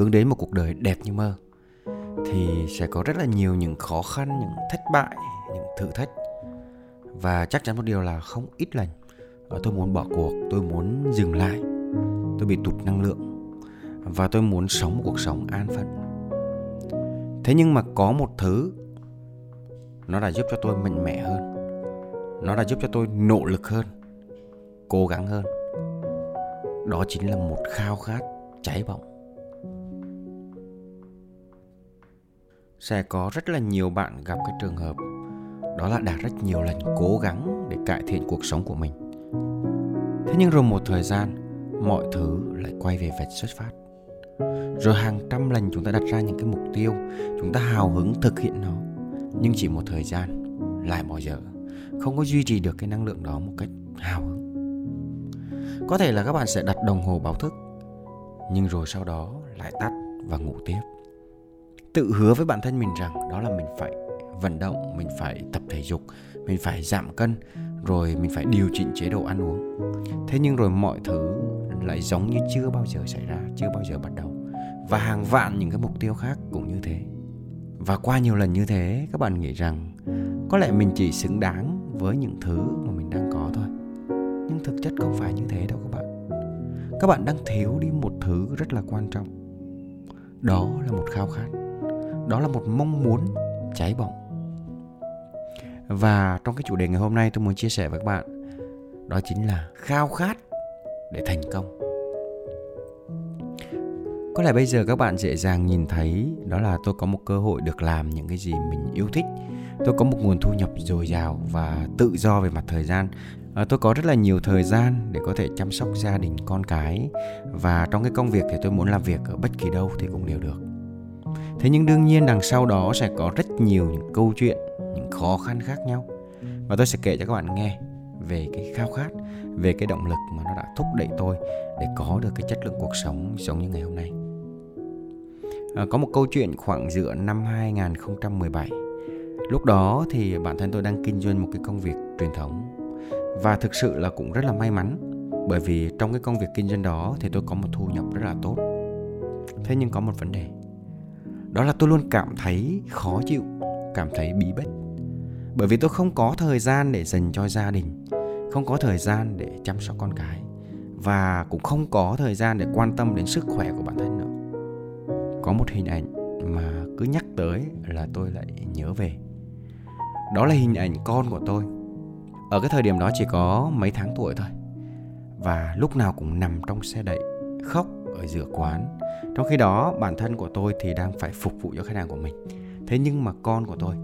hướng đến một cuộc đời đẹp như mơ, thì sẽ có rất là nhiều những khó khăn, những thất bại, những thử thách. Và chắc chắn một điều là không ít lần à, tôi muốn bỏ cuộc, tôi muốn dừng lại, tôi bị tụt năng lượng, và tôi muốn sống một cuộc sống an phận. Thế nhưng mà có một thứ nó đã giúp cho tôi mạnh mẽ hơn, nó đã giúp cho tôi nỗ lực hơn, cố gắng hơn. Đó chính là một khao khát cháy bỏng. Sẽ có rất là nhiều bạn gặp cái trường hợp đó là đã rất nhiều lần cố gắng để cải thiện cuộc sống của mình. Thế nhưng rồi một thời gian, mọi thứ lại quay về vạch xuất phát. Rồi hàng trăm lần chúng ta đặt ra những cái mục tiêu, chúng ta hào hứng thực hiện nó. Nhưng chỉ một thời gian, lại bỏ dở không có duy trì được cái năng lượng đó một cách hào hứng. Có thể là các bạn sẽ đặt đồng hồ báo thức, nhưng rồi sau đó lại tắt và ngủ tiếp tự hứa với bản thân mình rằng đó là mình phải vận động, mình phải tập thể dục, mình phải giảm cân, rồi mình phải điều chỉnh chế độ ăn uống. Thế nhưng rồi mọi thứ lại giống như chưa bao giờ xảy ra, chưa bao giờ bắt đầu. Và hàng vạn những cái mục tiêu khác cũng như thế. Và qua nhiều lần như thế, các bạn nghĩ rằng có lẽ mình chỉ xứng đáng với những thứ mà mình đang có thôi. Nhưng thực chất không phải như thế đâu các bạn. Các bạn đang thiếu đi một thứ rất là quan trọng. Đó là một khao khát đó là một mong muốn cháy bỏng. Và trong cái chủ đề ngày hôm nay tôi muốn chia sẻ với các bạn đó chính là khao khát để thành công. Có lẽ bây giờ các bạn dễ dàng nhìn thấy đó là tôi có một cơ hội được làm những cái gì mình yêu thích. Tôi có một nguồn thu nhập dồi dào và tự do về mặt thời gian. À, tôi có rất là nhiều thời gian để có thể chăm sóc gia đình con cái. Và trong cái công việc thì tôi muốn làm việc ở bất kỳ đâu thì cũng đều được thế nhưng đương nhiên đằng sau đó sẽ có rất nhiều những câu chuyện những khó khăn khác nhau. Và tôi sẽ kể cho các bạn nghe về cái khao khát về cái động lực mà nó đã thúc đẩy tôi để có được cái chất lượng cuộc sống giống như ngày hôm nay. À, có một câu chuyện khoảng giữa năm 2017 lúc đó thì bản thân tôi đang kinh doanh một cái công việc truyền thống. Và thực sự là cũng rất là may mắn bởi vì trong cái công việc kinh doanh đó thì tôi có một thu nhập rất là tốt. Thế nhưng có một vấn đề đó là tôi luôn cảm thấy khó chịu, cảm thấy bí bách. Bởi vì tôi không có thời gian để dành cho gia đình, không có thời gian để chăm sóc con cái, và cũng không có thời gian để quan tâm đến sức khỏe của bản thân nữa. Có một hình ảnh mà cứ nhắc tới là tôi lại nhớ về. Đó là hình ảnh con của tôi. Ở cái thời điểm đó chỉ có mấy tháng tuổi thôi, và lúc nào cũng nằm trong xe đẩy, khóc ở giữa quán. Trong khi đó, bản thân của tôi thì đang phải phục vụ cho khách hàng của mình. Thế nhưng mà con của tôi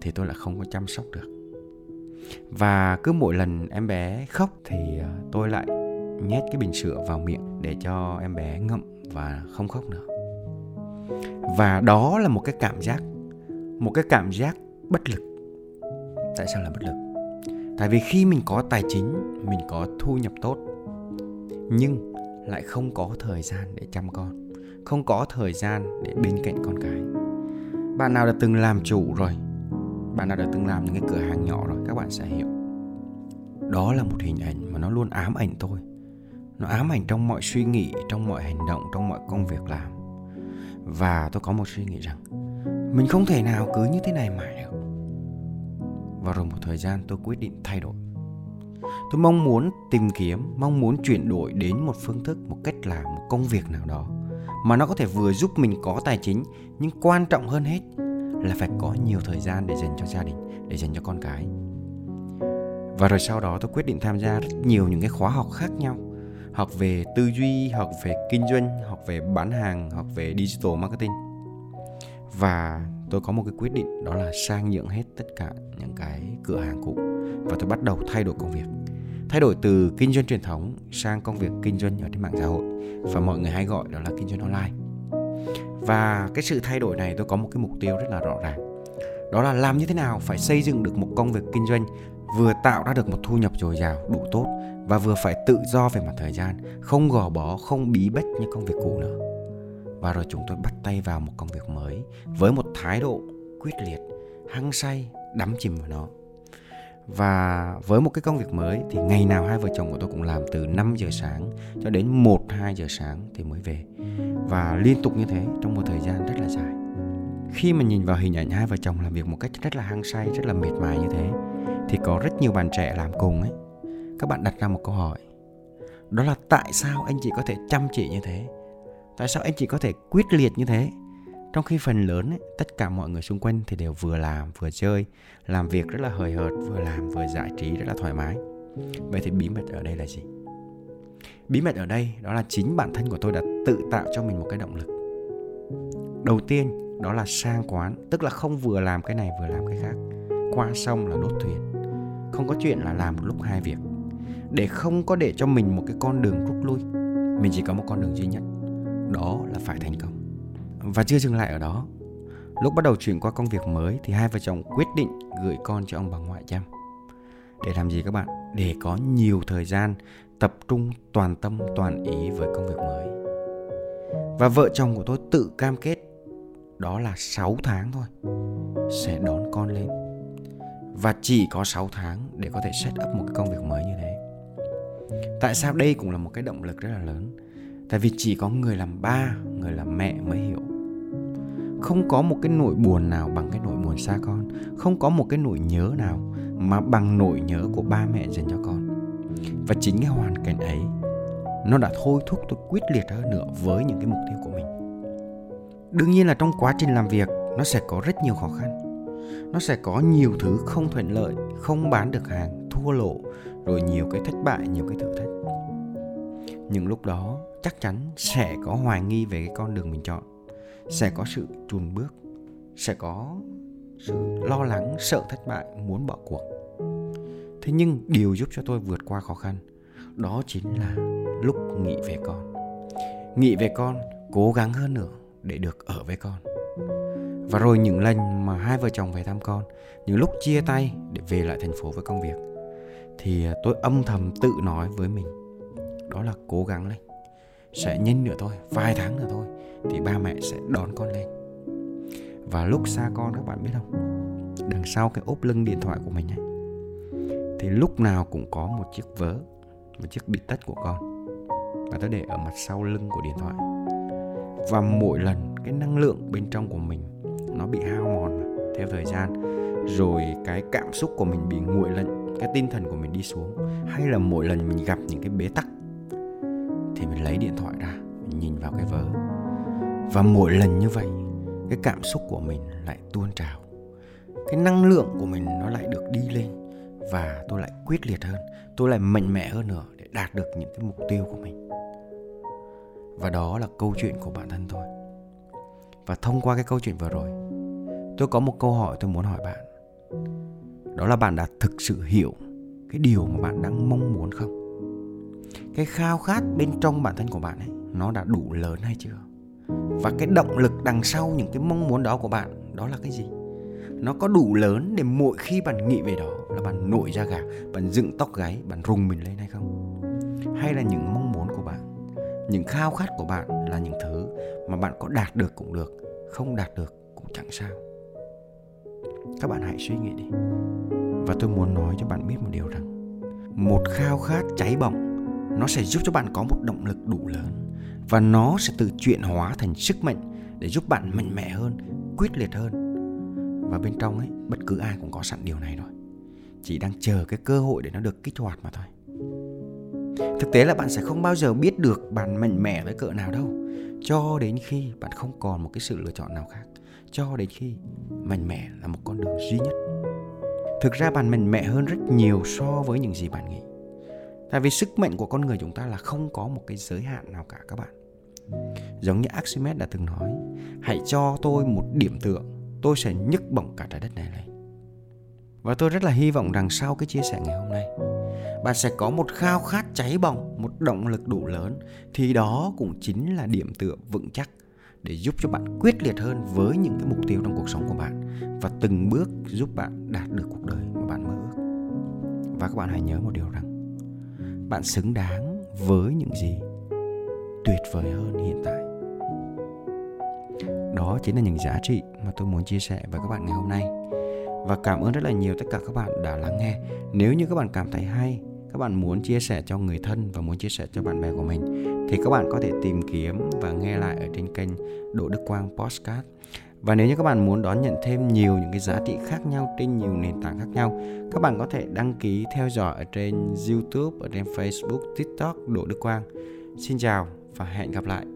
thì tôi lại không có chăm sóc được. Và cứ mỗi lần em bé khóc thì ờ, tôi lại nhét cái bình sữa vào miệng để cho em bé ngậm và không khóc nữa. Và đó là một cái cảm giác, một cái cảm giác bất lực. Tại sao là bất lực? Tại vì khi mình có tài chính, mình có thu nhập tốt, nhưng lại không có thời gian để chăm con, không có thời gian để bên cạnh con cái. Bạn nào đã từng làm chủ rồi? Bạn nào đã từng làm những cái cửa hàng nhỏ rồi? Các bạn sẽ hiểu. Đó là một hình ảnh mà nó luôn ám ảnh tôi. Nó ám ảnh trong mọi suy nghĩ, trong mọi hành động, trong mọi công việc làm. Và tôi có một suy nghĩ rằng, mình không thể nào cứ như thế này mãi được. Và rồi một thời gian tôi quyết định thay đổi tôi mong muốn tìm kiếm, mong muốn chuyển đổi đến một phương thức, một cách làm, một công việc nào đó mà nó có thể vừa giúp mình có tài chính, nhưng quan trọng hơn hết là phải có nhiều thời gian để dành cho gia đình, để dành cho con cái. Và rồi sau đó tôi quyết định tham gia rất nhiều những cái khóa học khác nhau, học về tư duy, học về kinh doanh, học về bán hàng, học về digital marketing. Và tôi có một cái quyết định, đó là sang nhượng hết tất cả những cái cửa hàng cũ. Và tôi bắt đầu thay đổi công việc. Thay đổi từ kinh doanh truyền thống sang công việc kinh doanh ở trên mạng xã hội. Và mọi người hay gọi đó là kinh doanh online. Và cái sự thay đổi này tôi có một cái mục tiêu rất là rõ ràng. Đó là làm như thế nào phải xây dựng được một công việc kinh doanh vừa tạo ra được một thu nhập dồi dào, đủ tốt và vừa phải tự do về mặt thời gian, không gò bó, không bí bách như công việc cũ nữa và rồi chúng tôi bắt tay vào một công việc mới với một thái độ quyết liệt hăng say đắm chìm vào nó và với một cái công việc mới thì ngày nào hai vợ chồng của tôi cũng làm từ 5 giờ sáng cho đến 1 2 giờ sáng thì mới về. Và liên tục như thế trong một thời gian rất là dài. Khi mà nhìn vào hình ảnh hai vợ chồng làm việc một cách rất là hăng say, rất là mệt mỏi như thế thì có rất nhiều bạn trẻ làm cùng ấy. Các bạn đặt ra một câu hỏi. Đó là tại sao anh chị có thể chăm chỉ như thế? Tại sao anh chị có thể quyết liệt như thế? trong khi phần lớn ấy, tất cả mọi người xung quanh thì đều vừa làm vừa chơi làm việc rất là hời hợt vừa làm vừa giải trí rất là thoải mái. Vậy thì bí mật ở đây là gì? Bí mật ở đây đó là chính bản thân của tôi đã tự tạo cho mình một cái động lực. Đầu tiên đó là sang quán tức là không vừa làm cái này vừa làm cái khác. Qua sông là đốt thuyền. Không có chuyện là làm một lúc hai việc. Để không có để cho mình một cái con đường rút lui mình chỉ có một con đường duy nhất đó là phải thành công và chưa dừng lại ở đó, Lúc bắt đầu chuyển qua công việc mới thì hai vợ chồng quyết định gửi con cho ông bà ngoại chăm. Để làm gì các bạn? Để có nhiều thời gian tập trung toàn tâm, toàn ý với công việc mới. Và vợ chồng của tôi tự cam kết đó là 6 tháng thôi, sẽ đón con lên. Và chỉ có 6 tháng để có thể set up một cái công việc mới như thế. Tại sao đây cũng là một cái động lực rất là lớn? Tại vì chỉ có người làm ba, người làm mẹ mới hiểu. Không có một cái nỗi buồn nào bằng cái nỗi buồn xa con. Không có một cái nỗi nhớ nào mà bằng nỗi nhớ của ba mẹ dành cho con. Và chính cái hoàn cảnh ấy nó đã thôi thúc tôi quyết liệt hơn nữa với những cái mục tiêu của mình. Đương nhiên là trong quá trình làm việc nó sẽ có rất nhiều khó khăn. Nó sẽ có nhiều thứ không thuận lợi không bán được hàng thua lỗ rồi nhiều cái thất bại nhiều cái thử thách. Những lúc đó chắc chắn sẽ có hoài nghi về cái con đường mình chọn, sẽ có sự chùn bước, sẽ có sự lo lắng, sợ thất bại, muốn bỏ cuộc. Thế nhưng điều giúp cho tôi vượt qua khó khăn, đó chính là lúc nghĩ về con. Nghĩ về con, cố gắng hơn nữa để được ở với con. Và rồi những lần mà hai vợ chồng về thăm con, những lúc chia tay để về lại thành phố với công việc, thì tôi âm thầm tự nói với mình, đó là cố gắng lên sẽ nhanh nữa thôi vài tháng nữa thôi thì ba mẹ sẽ đón con lên. Và lúc xa con các bạn biết không? Đằng sau cái ốp lưng điện thoại của mình ấy thì lúc nào cũng có một chiếc vớ một chiếc bịt tất của con. Và tôi để ở mặt sau lưng của điện thoại. Và mỗi lần cái năng lượng bên trong của mình nó bị hao mòn mà, theo thời gian rồi cái cảm xúc của mình bị nguội lạnh cái tinh thần của mình đi xuống hay là mỗi lần mình gặp những cái bế tắc thì mình lấy điện thoại ra, mình nhìn vào cái vớ. Và mỗi lần như vậy, cái cảm xúc của mình lại tuôn trào. Cái năng lượng của mình nó lại được đi lên và tôi lại quyết liệt hơn, tôi lại mạnh mẽ hơn nữa để đạt được những cái mục tiêu của mình. Và đó là câu chuyện của bản thân tôi. Và thông qua cái câu chuyện vừa rồi, tôi có một câu hỏi tôi muốn hỏi bạn. Đó là bạn đã thực sự hiểu cái điều mà bạn đang mong muốn không? Cái khao khát bên trong bản thân của bạn ấy, nó đã đủ lớn hay chưa? Và cái động lực đằng sau những cái mong muốn đó của bạn, đó là cái gì? Nó có đủ lớn để mỗi khi bạn nghĩ về đó là bạn nổi da gà, bạn dựng tóc gáy, bạn rùng mình lên hay không? Hay là những mong muốn của bạn, những khao khát của bạn là những thứ mà bạn có đạt được cũng được, không đạt được cũng chẳng sao. Các bạn hãy suy nghĩ đi. Và tôi muốn nói cho bạn biết một điều rằng, một khao khát cháy bỏng nó sẽ giúp cho bạn có một động lực đủ lớn và nó sẽ tự chuyển hóa thành sức mạnh để giúp bạn mạnh mẽ hơn, quyết liệt hơn. Và bên trong ấy, bất cứ ai cũng có sẵn điều này rồi. Chỉ đang chờ cái cơ hội để nó được kích hoạt mà thôi. Thực tế là bạn sẽ không bao giờ biết được bạn mạnh mẽ tới cỡ nào đâu. Cho đến khi bạn không còn một cái sự lựa chọn nào khác. Cho đến khi mạnh mẽ là một con đường duy nhất. Thực ra bạn mạnh mẽ hơn rất nhiều so với những gì bạn nghĩ. Tại vì sức mạnh của con người chúng ta là không có một cái giới hạn nào cả các bạn. Giống như Archimedes đã từng nói, hãy cho tôi một điểm tựa, tôi sẽ nhấc bổng cả trái đất này lên. Và tôi rất là hy vọng rằng sau cái chia sẻ ngày hôm nay, bạn sẽ có một khao khát cháy bỏng, một động lực đủ lớn, thì đó cũng chính là điểm tựa vững chắc để giúp cho bạn quyết liệt hơn với những cái mục tiêu trong cuộc sống của bạn và từng bước giúp bạn đạt được cuộc đời mà bạn mơ ước. Và các bạn hãy nhớ một điều rằng bạn xứng đáng với những gì tuyệt vời hơn hiện tại. Đó chính là những giá trị mà tôi muốn chia sẻ với các bạn ngày hôm nay. Và cảm ơn rất là nhiều tất cả các bạn đã lắng nghe. Nếu như các bạn cảm thấy hay, các bạn muốn chia sẻ cho người thân và muốn chia sẻ cho bạn bè của mình, thì các bạn có thể tìm kiếm và nghe lại ở trên kênh Đỗ Đức Quang Postcard. Và nếu như các bạn muốn đón nhận thêm nhiều những cái giá trị khác nhau trên nhiều nền tảng khác nhau, các bạn có thể đăng ký theo dõi ở trên YouTube, ở trên Facebook, TikTok Đỗ Đức Quang. Xin chào và hẹn gặp lại.